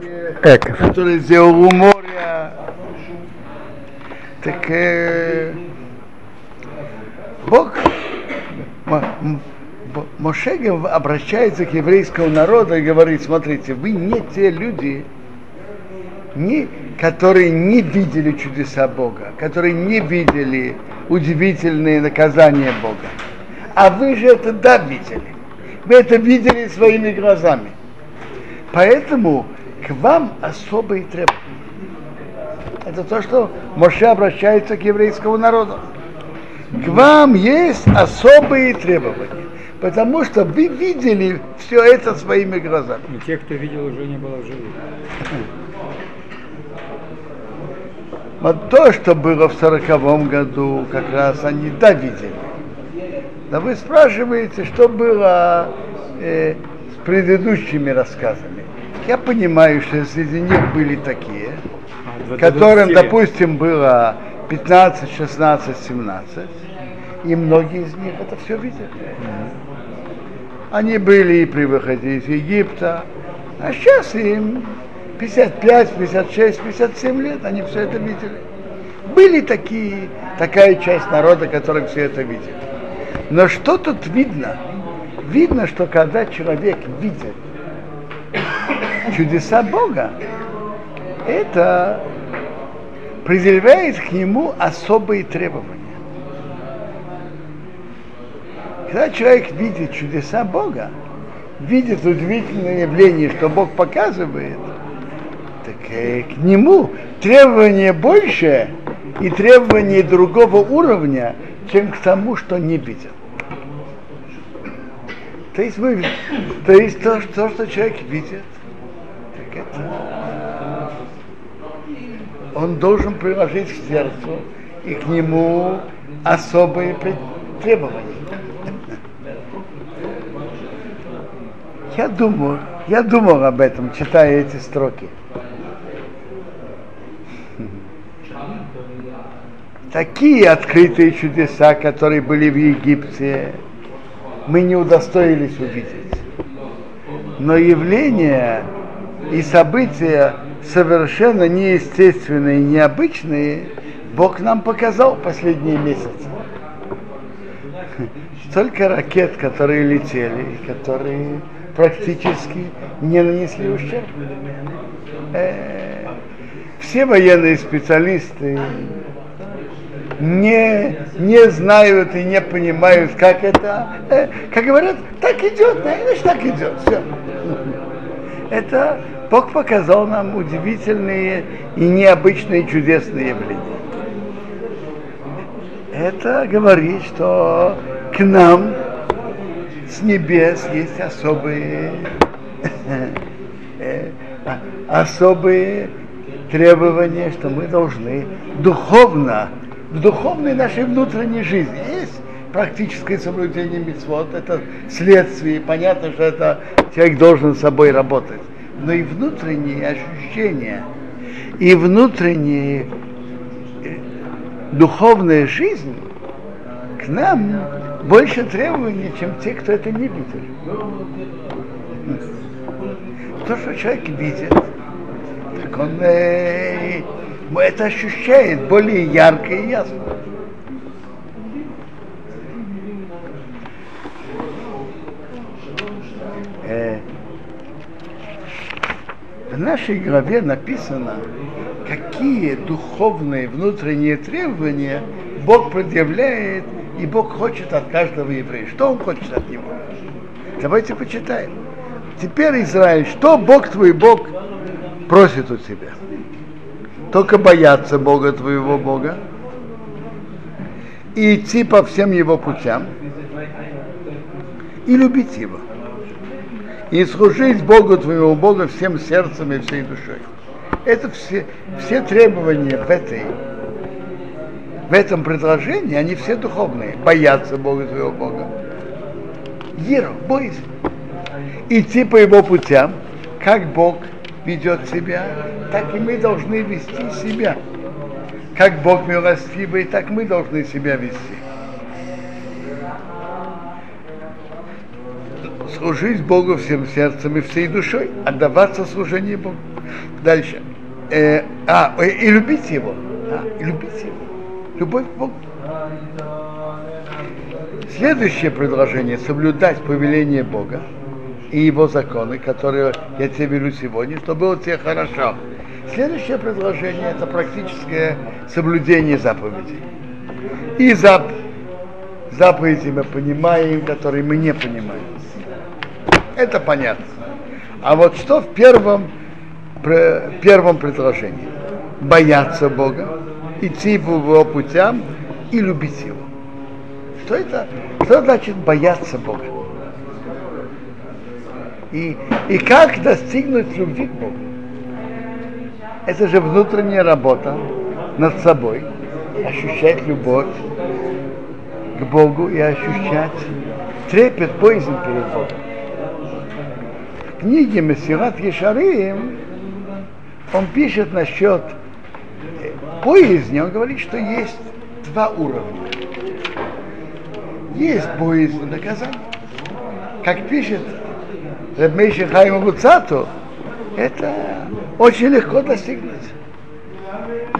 Эков. который сделал у моря. Так э, Бог, Моше обращается к еврейскому народу и говорит, смотрите, вы не те люди, не, которые не видели чудеса Бога, которые не видели удивительные наказания Бога. А вы же это да видели. Вы это видели своими глазами. Поэтому к вам особые требования. Это то, что Моше обращается к еврейскому народу. К вам есть особые требования, потому что вы видели все это своими глазами. И тех, кто видел, уже не было в живых. Вот то, что было в сороковом году, как раз они да видели. Но вы спрашиваете, что было э, с предыдущими рассказами. Я понимаю, что среди них были такие, А, которым, 20 лет. допустим, было 15, 16, 17, и многие из них это все видели. Они были и при выходе из Египта, а сейчас им 55, 56, 57 лет, они все это видели. Были такие, такая часть народа, которые все это видели. Но что тут видно? Видно, что когда человек видит чудеса Бога, это предъявляет к нему особые требования. Когда человек видит чудеса Бога, видит удивительное явление, что Бог показывает, так э, к нему требования больше и требования другого уровня, чем к тому, что не видел. То есть, мы, то, есть то, то, что человек видит, он должен приложить к сердцу и к нему особые требования. Я думаю, я думал об этом, читая эти строки. Такие открытые чудеса, которые были в Египте, мы не удостоились увидеть. Но явления и события совершенно неестественные, необычные, Бог нам показал последние месяцы. Столько ракет, которые летели, которые практически не нанесли ущерб. Э, Все военные специалисты не, не знают и не понимают, как это, э, как говорят, так идет, значит так идет, все. Это Бог показал нам удивительные и необычные чудесные явления. Это говорит, что к нам с небес есть особые, особые требования, что мы должны духовно, в духовной нашей внутренней жизни есть практическое соблюдение мецвод, это следствие, понятно, что это человек должен с собой работать, но и внутренние ощущения, и внутренние э, духовная жизнь к нам больше требований, чем те, кто это не видел. То, что человек видит, так он э, это ощущает более ярко и ясно. Э, в нашей главе написано, какие духовные внутренние требования Бог предъявляет, и Бог хочет от каждого еврея. Что Он хочет от него? Давайте почитаем. Теперь, Израиль, что Бог твой Бог просит у тебя? Только бояться Бога твоего Бога и идти по всем Его путям и любить Его. И служить Богу твоего Бога всем сердцем и всей душой. Это все, все требования в этой в этом предложении, они все духовные. Бояться Бога твоего Бога. Еру, бойся. Идти по его путям, как Бог ведет себя, так и мы должны вести себя. Как Бог милостивый, так мы должны себя вести. Служить Богу всем сердцем и всей душой, отдаваться служению Богу. Дальше. Э, а, э, и любить Его. А, и любить Его. Любовь к Богу. Следующее предложение – соблюдать повеление Бога и Его законы, которые я тебе велю сегодня, чтобы было тебе хорошо. Следующее предложение – это практическое соблюдение заповедей. И зап заповеди мы понимаем, которые мы не понимаем. Это понятно. А вот что в первом, первом предложении? Бояться Бога, идти по его путям и любить его. Что это? Что значит бояться Бога? И, и как достигнуть любви к Богу? Это же внутренняя работа над собой, ощущать любовь к Богу и ощущать трепет, боязнь перед Богом. Книге Мессират Ешарим он пишет насчет боязни, он говорит, что есть два уровня. Есть боязнь наказания. Как пишет Рабмейши Хайма Гуцату, это очень легко достигнуть.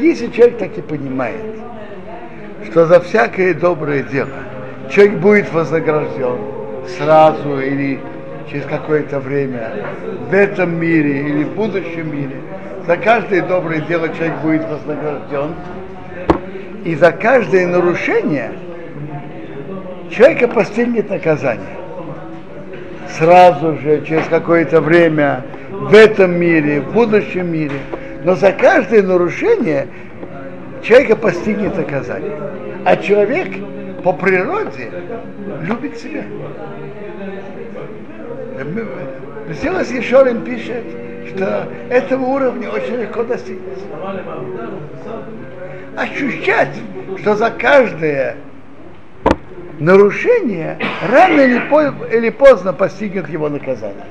Если человек так и понимает, что за всякое доброе дело человек будет вознагражден сразу или через какое-то время в этом мире или в будущем мире, за каждое доброе дело человек будет вознагражден, и за каждое нарушение человека постигнет наказание. Сразу же, через какое-то время, в этом мире, в будущем мире. Но за каждое нарушение человека постигнет наказание. А человек по природе любит себя. Силас Ешорин пишет, что этого уровня очень легко достигнуть. Ощущать, что за каждое нарушение рано или, по, или поздно постигнет его наказание.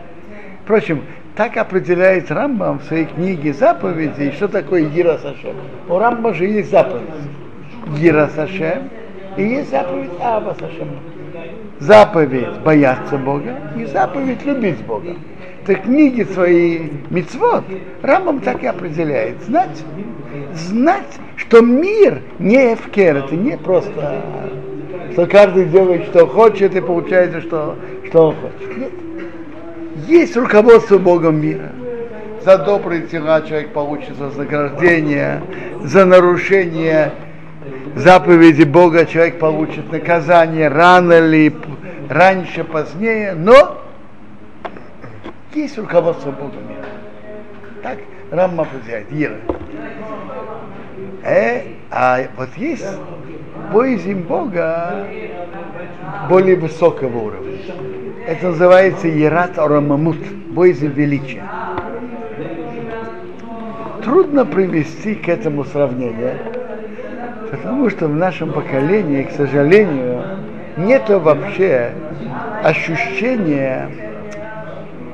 Впрочем, так определяет Рамбам в своей книге заповедей, что такое Гира Сашем. У Рамбама же есть заповедь. Гира Сашем и есть заповедь Аба Сашем. Заповедь бояться Бога и заповедь любить Бога. Так книги свои мицвод Рамбам так и определяет. Знать, знать, что мир не эфкер, это не просто, что каждый делает, что хочет, и получается, что, что он хочет. Нет. Есть руководство Богом мира. За добрые дела человек получит вознаграждение, за нарушение заповеди Бога человек получит наказание рано ли, раньше, позднее, но есть руководство Бога мира. Так Рамма определяет, Ира. Э, а вот есть боязнь Бога более высокого уровня. Это называется Ерат Орамамут, боязнь величия. Трудно привести к этому сравнение, потому что в нашем поколении, к сожалению, нет вообще ощущения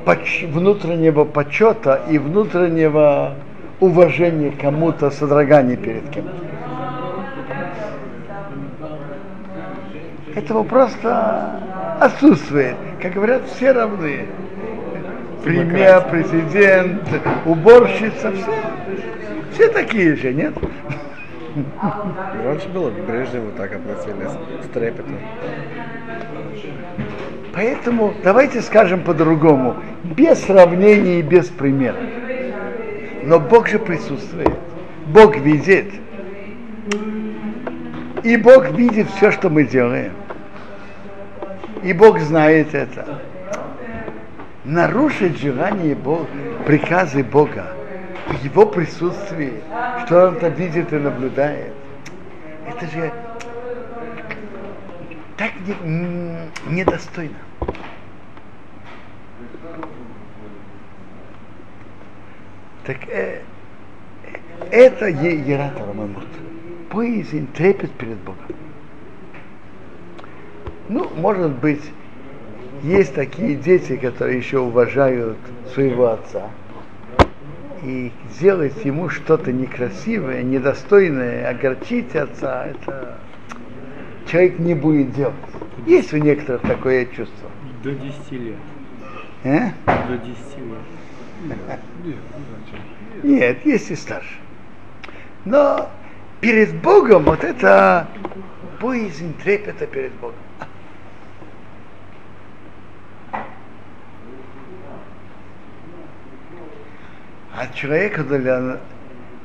поч- внутреннего почета и внутреннего уважения кому-то, содрогания перед кем-то. Этого просто отсутствует. Как говорят, все равны. Премьер, президент, уборщица, все, все такие же, нет? Раньше было, прежде вот так относились с трепетом. Поэтому давайте скажем по-другому, без сравнений и без примера. Но Бог же присутствует. Бог видит. И Бог видит все, что мы делаем. И Бог знает это. Нарушить желание Бога, приказы Бога в Его присутствии, что Он там видит и наблюдает. Это же так не, недостойно. Так э, это Ерата Рамамут. Боязнь, трепет перед Богом. Ну, может быть, есть такие дети, которые еще уважают своего отца. И сделать ему что-то некрасивое, недостойное, огорчить отца, это человек не будет делать. Есть у некоторых такое чувство. До 10 лет. Э? До 10 лет. Нет, есть и старше. Но перед Богом вот это боязнь трепета перед Богом. А человека для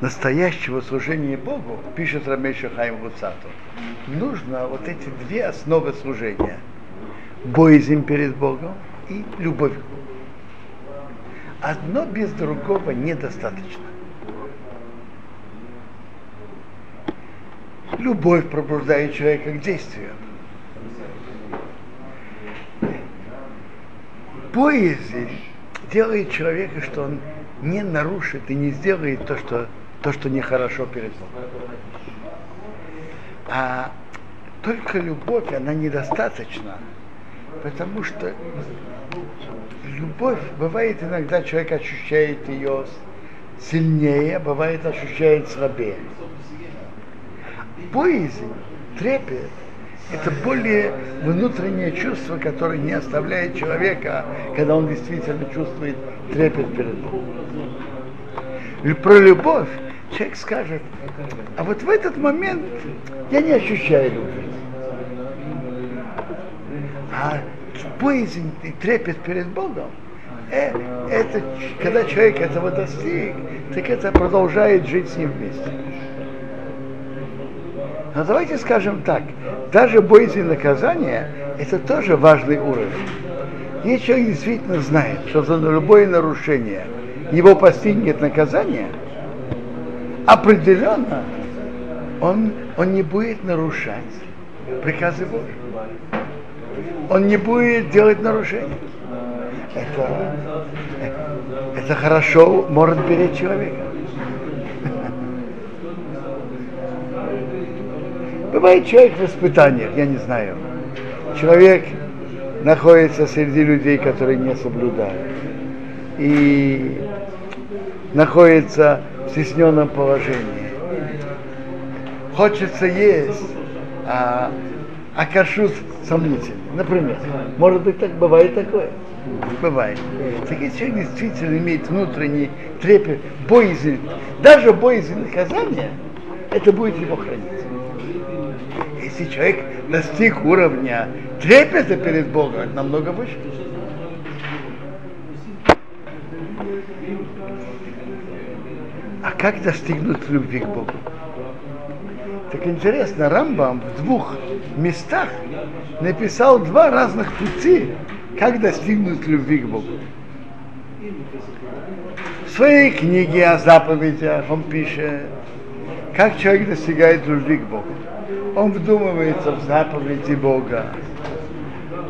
настоящего служения Богу, пишет Рамеша Хайм Гуцату, нужно вот эти две основы служения. Боязнь перед Богом и любовь к Богу. Одно без другого недостаточно. Любовь пробуждает человека к действию. Боязнь делает человека, что он не нарушит и не сделает то, что, то, что нехорошо перед Богом. А только любовь, она недостаточна, потому что любовь, бывает иногда человек ощущает ее сильнее, бывает ощущает слабее. Боязнь, трепет – это более внутреннее чувство, которое не оставляет человека, когда он действительно чувствует трепет перед Богом. И про любовь человек скажет, а вот в этот момент я не ощущаю любви. А боязнь и трепет перед Богом, э, это, когда человек этого достиг, так это продолжает жить с ним вместе. Но давайте скажем так, даже боязнь наказания – это тоже важный уровень. Если человек действительно знает, что за любое нарушение его постигнет наказание, определенно он, он не будет нарушать приказы Божьи. Он не будет делать нарушения. Это, это хорошо может беречь человека. Бывает человек в испытаниях, я не знаю. Человек находится среди людей, которые не соблюдают. И находится в стесненном положении. Хочется есть, а, а кашут сомнительный. Например, может быть так бывает такое? Бывает. Так если человек действительно имеет внутренний трепет, боязнь, даже боязнь наказания, это будет его хранить. Если человек достиг уровня трепета перед Богом, намного выше. А как достигнуть любви к Богу? Так интересно, Рамбам в двух местах написал два разных пути, как достигнуть любви к Богу. В своей книге о заповедях он пишет, как человек достигает любви к Богу. Он вдумывается в заповеди Бога.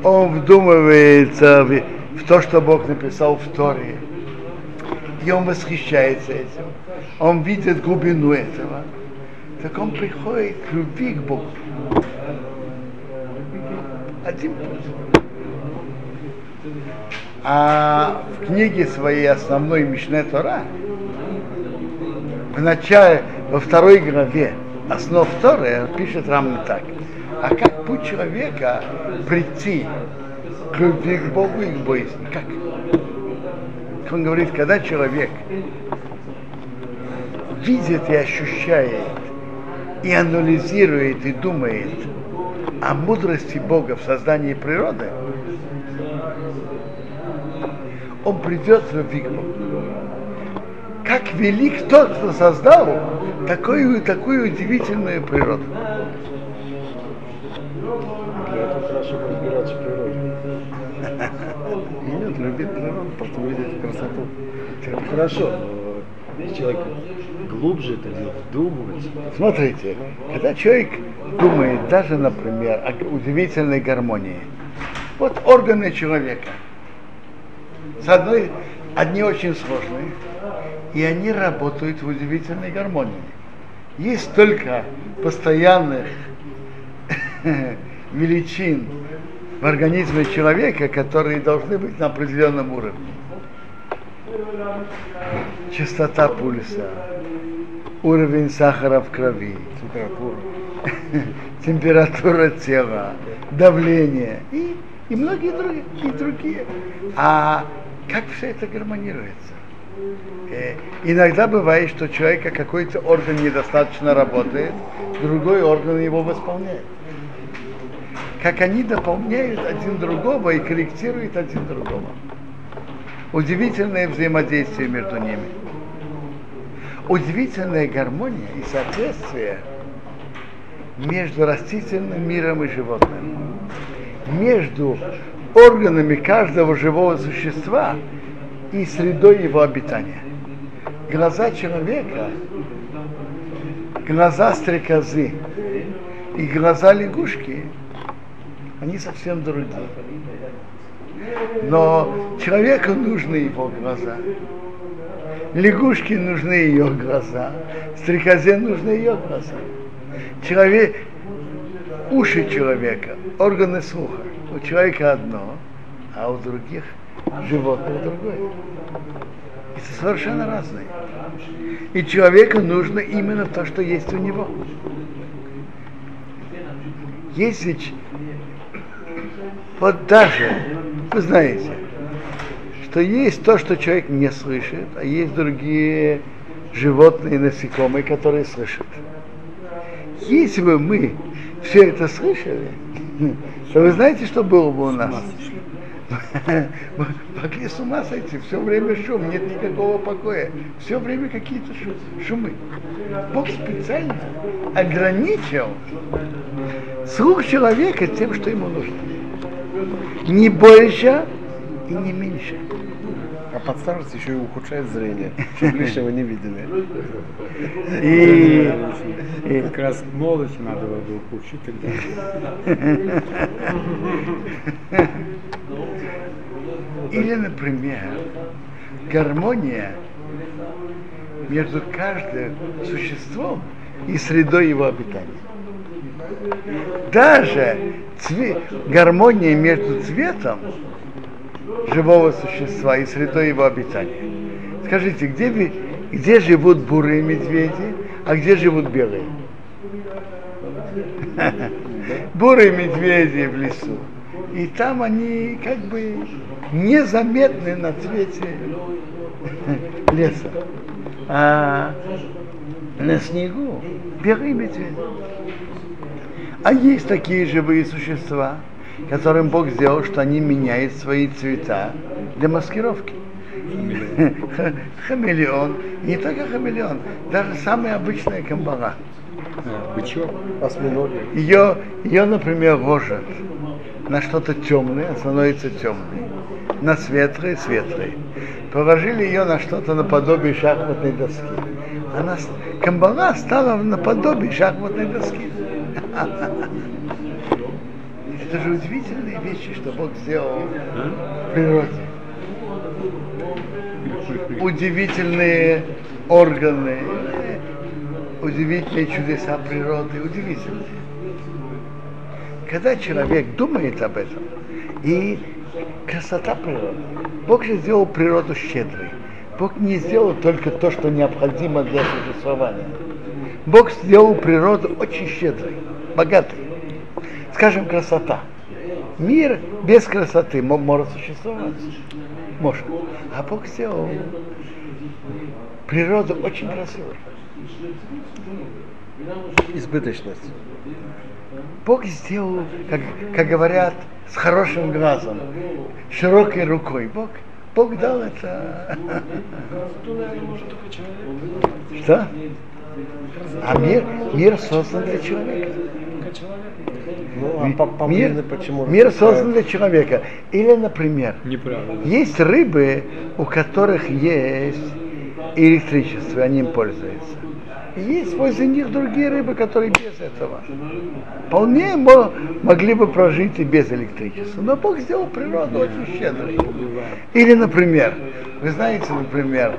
Он вдумывается в, в то, что Бог написал в Торе. И он восхищается этим. Он видит глубину этого. Так он приходит к любви к Богу. Один путь. А в книге своей основной Мишне Тора в начале, во второй главе основ Торы пишет Рамна так. А как путь человека прийти к любви к Богу и к боязни? Как? Он говорит, когда человек видит и ощущает, и анализирует, и думает о мудрости Бога в создании природы, он придет в любви к Богу. Как велик тот, кто создал такую, такую удивительную природу. Для этого хорошо разбираться в природе. Нет, любит природу, просто увидеть красоту. Это хорошо, но человек глубже это вдумывается. Смотрите, когда человек думает даже, например, о удивительной гармонии, вот органы человека, с одной, одни очень сложные, и они работают в удивительной гармонии. Есть только постоянных величин в организме человека, которые должны быть на определенном уровне. Частота пульса, уровень сахара в крови, Температура. температура тела, давление и и многие другие, и другие. А как все это гармонируется? Э, иногда бывает, что человека какой-то орган недостаточно работает, другой орган его восполняет. Как они дополняют один другого и корректируют один другого. Удивительное взаимодействие между ними. Удивительная гармония и соответствие между растительным миром и животным. Между органами каждого живого существа и средой его обитания. Глаза человека, глаза стрекозы и глаза лягушки, они совсем другие. Но человеку нужны его глаза. Лягушке нужны ее глаза, стрекозе нужны ее глаза. Человек, уши человека, органы слуха. У человека одно, а у других животных другое. Это совершенно разные. И человеку нужно именно то, что есть у него. Если вот даже, вы знаете, что есть то, что человек не слышит, а есть другие животные, насекомые, которые слышат. Если бы мы все это слышали, то вы знаете, что было бы у нас? Могли с ума сойти, все время шум, нет никакого покоя, все время какие-то шумы. Бог специально ограничил слух человека тем, что ему нужно. Не больше и не меньше. А под старость еще и ухудшает зрение, чтобы лишнего не видели. И, и Как раз молодость надо было бы ухудшить тогда. Или, например, гармония между каждым существом и средой его обитания. Даже цве- гармония между цветом живого существа и средой его обитания. Скажите, где, где живут бурые медведи, а где живут белые? Бурые медведи в лесу. И там они как бы незаметны на цвете леса. А на снегу белые медведи. А есть такие живые существа, которым Бог сделал, что они меняют свои цвета для маскировки. Хамелеон. Не только хамелеон, даже самая обычная камбала. Бычок. Осьминоги. Ее, ее, например, ложат на что-то темное, становится темной. На светлое, светлое. Положили ее на что-то наподобие шахматной доски. Она, камбала стала наподобие шахматной доски. Это же удивительные вещи, что Бог сделал в природе. Удивительные органы, удивительные чудеса природы, удивительные. Когда человек думает об этом, и красота природы, Бог же сделал природу щедрой. Бог не сделал только то, что необходимо для существования. Бог сделал природу очень щедрой, богатой. Скажем, красота. Мир без красоты мо- может существовать. Может. А Бог сделал природу очень красивой. Избыточность. Бог сделал, как, как говорят, с хорошим глазом, широкой рукой. Бог, Бог дал это. Что? А мир, мир создан для человека. Ну, а по, Мир, почему мир создан для человека. Или, например, Неправда. есть рыбы, у которых есть электричество, они им пользуются. И есть возле них другие рыбы, которые без этого. Вполне мо- могли бы прожить и без электричества. Но Бог сделал природу очень щедрой. Или, например, вы знаете, например,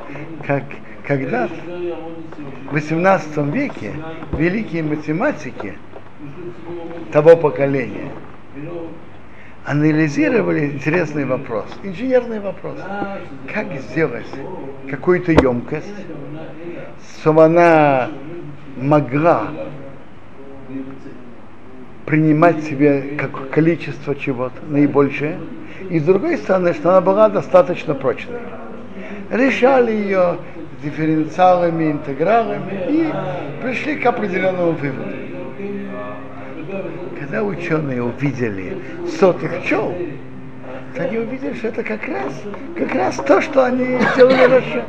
как когда в 18 веке великие математики того поколения анализировали интересный вопрос, инженерный вопрос. Как сделать какую-то емкость, чтобы она могла принимать себе как количество чего-то, наибольшее, и с другой стороны, что она была достаточно прочной. Решали ее дифференциалами, интегралами и пришли к определенному выводу. Когда ученые увидели сотых пчел, они увидели, что это как раз, как раз то, что они сделали расчет.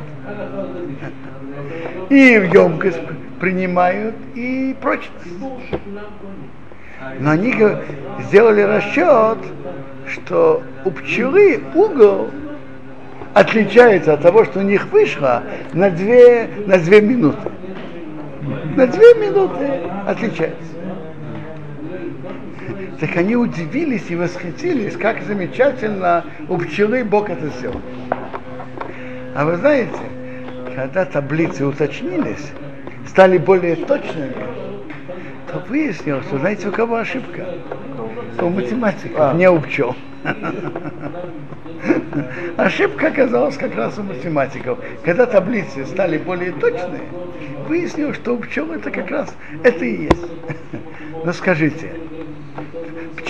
И в емкость принимают, и прочность. Но они сделали расчет, что у пчелы угол отличается от того, что у них вышло на две, на две минуты. На две минуты отличается. Так они удивились и восхитились, как замечательно у пчелы Бог это сделал. А вы знаете, когда таблицы уточнились, стали более точными, то выяснилось, что знаете, у кого ошибка? У математиков, а. не у пчел. Ошибка оказалась как раз у математиков. Когда таблицы стали более точные, выяснилось, что у пчел это как раз это и есть. Но скажите,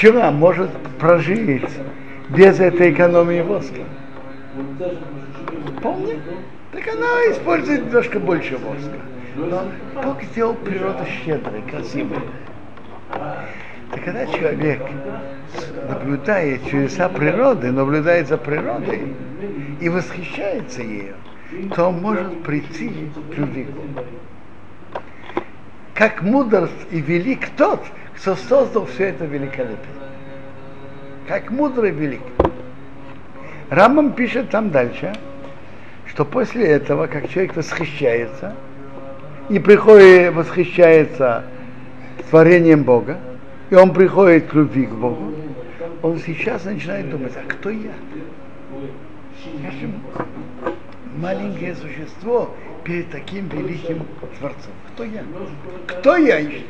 пчела может прожить без этой экономии воска? Вполне. Так она использует немножко больше воска. Но Бог сделал природу щедрой, красивой. Так когда человек наблюдает чудеса природы, наблюдает за природой и восхищается ею, то он может прийти к любви Как мудр и велик тот, кто создал все это великолепие. Как мудрый велик. Рамам пишет там дальше, что после этого, как человек восхищается, и приходит, восхищается творением Бога, и он приходит к любви к Богу, он сейчас начинает думать, а кто я? Я же маленькое существо перед таким великим Творцом. Кто я? Кто я еще?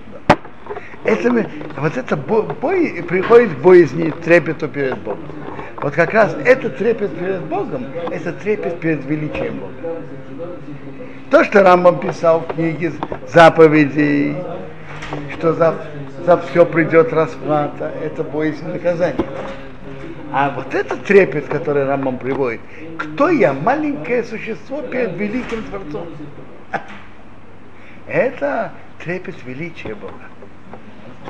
Это, вот это бой, приходит боязни, трепету перед Богом. Вот как раз этот трепет перед Богом, это трепет перед величием Бога. То, что Рамбам писал в книге заповедей, что за, за все придет расплата, это боязнь наказания. А вот этот трепет, который Рамбам приводит, кто я, маленькое существо перед великим Творцом? Это трепет величия Бога.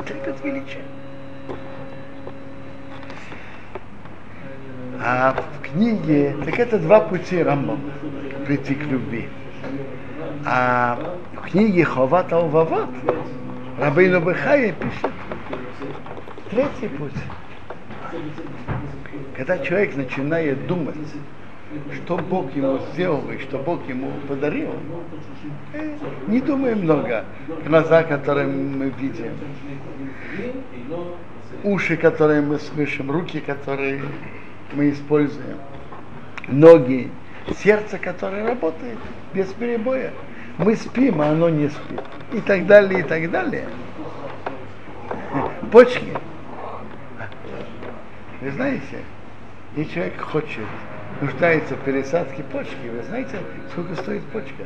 Трепет величия. А в книге, так это два пути Рамбам прийти к любви. А в книге Ховат Алвават Рабейну Бехая пишет третий путь. Когда человек начинает думать, что Бог ему сделал и что Бог ему подарил, э, не думаем много. Глаза, которые мы видим, уши, которые мы слышим, руки, которые мы используем, ноги, сердце, которое работает без перебоя. Мы спим, а оно не спит. И так далее, и так далее. Почки. Вы знаете, если человек хочет, нуждается в пересадке почки, вы знаете, сколько стоит почка?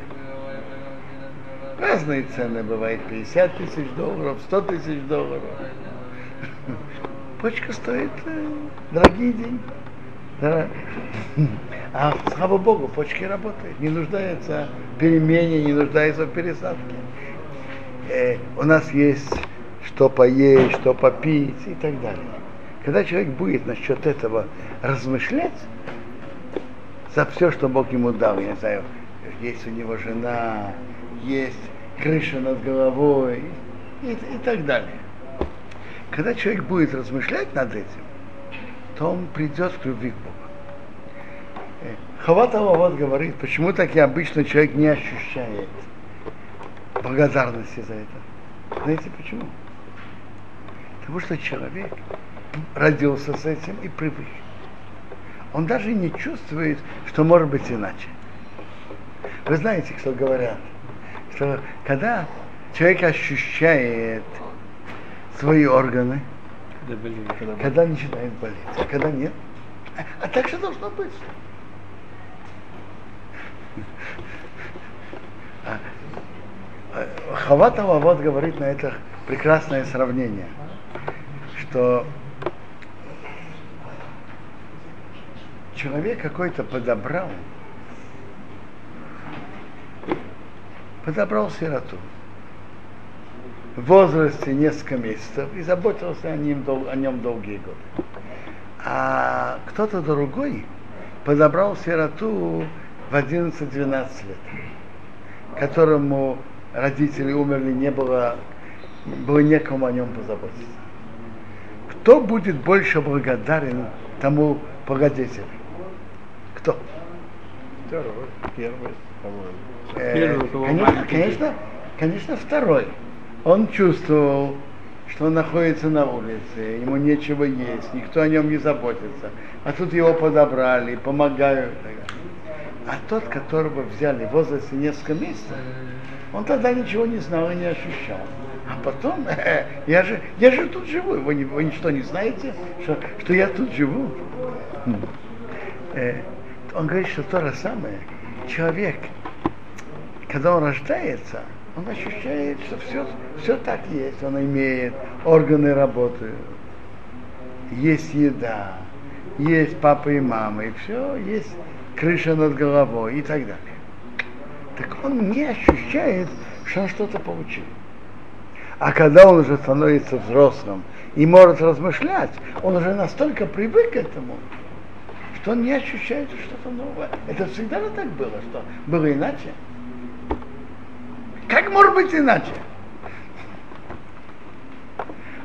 Разные цены бывают, 50 тысяч долларов, 100 тысяч долларов. Почка стоит э, дорогие деньги. А слава Богу, почки работают, не нуждается в перемене, не нуждается в пересадке. Э, у нас есть что поесть, что попить и так далее. Когда человек будет насчет этого размышлять, за все, что Бог ему дал, я не знаю, есть у него жена, есть крыша над головой и, и так далее. Когда человек будет размышлять над этим, то он придет к любви к Богу. Э, Хаватова вот говорит, почему так и обычно человек не ощущает благодарности за это. Знаете почему? Потому что человек родился с этим и привык. Он даже не чувствует, что может быть иначе. Вы знаете, что говорят, что когда человек ощущает свои органы, когда, когда начинает болеть, а когда нет. А, а так же должно быть. А, а Хаватова вот говорит на это прекрасное сравнение. что человек какой-то подобрал, подобрал сироту в возрасте несколько месяцев и заботился о дол- о нем долгие годы. А кто-то другой подобрал сироту в 11-12 лет, которому родители умерли, не было, было некому о нем позаботиться. Кто будет больше благодарен тому благодетелю? Кто? Второй, первый, по-моему. Э, конечно, конечно, конечно, второй. Он чувствовал, что он находится на улице, ему нечего есть, никто о нем не заботится. А тут его подобрали, помогают. А тот, которого взяли в возрасте несколько месяцев, он тогда ничего не знал и не ощущал. А потом, я же, я же тут живу, вы, не, вы что, не знаете, что, что я тут живу? Э, Он говорит, что то же самое. Человек, когда он рождается, он ощущает, что все, все так есть. Он имеет, органы работают, есть еда, есть папа и мама, и все, есть крыша над головой и так далее. Так он не ощущает, что он что-то получил. А когда он уже становится взрослым и может размышлять, он уже настолько привык к этому, что он не ощущает что-то новое. Это всегда так было, что было иначе. Как может быть иначе?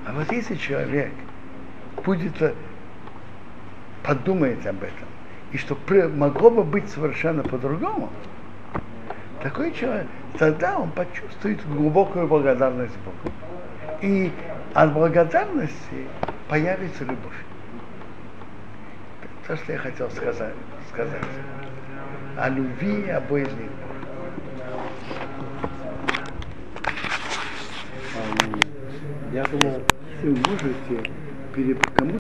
А вот если человек будет э, подумает об этом, и что могло бы быть совершенно по-другому, такой человек, тогда он почувствует глубокую благодарность Богу. И от благодарности появится любовь. То, что я хотел сказать, сказать. О любви обоих Я думал, Вы можете пере- кому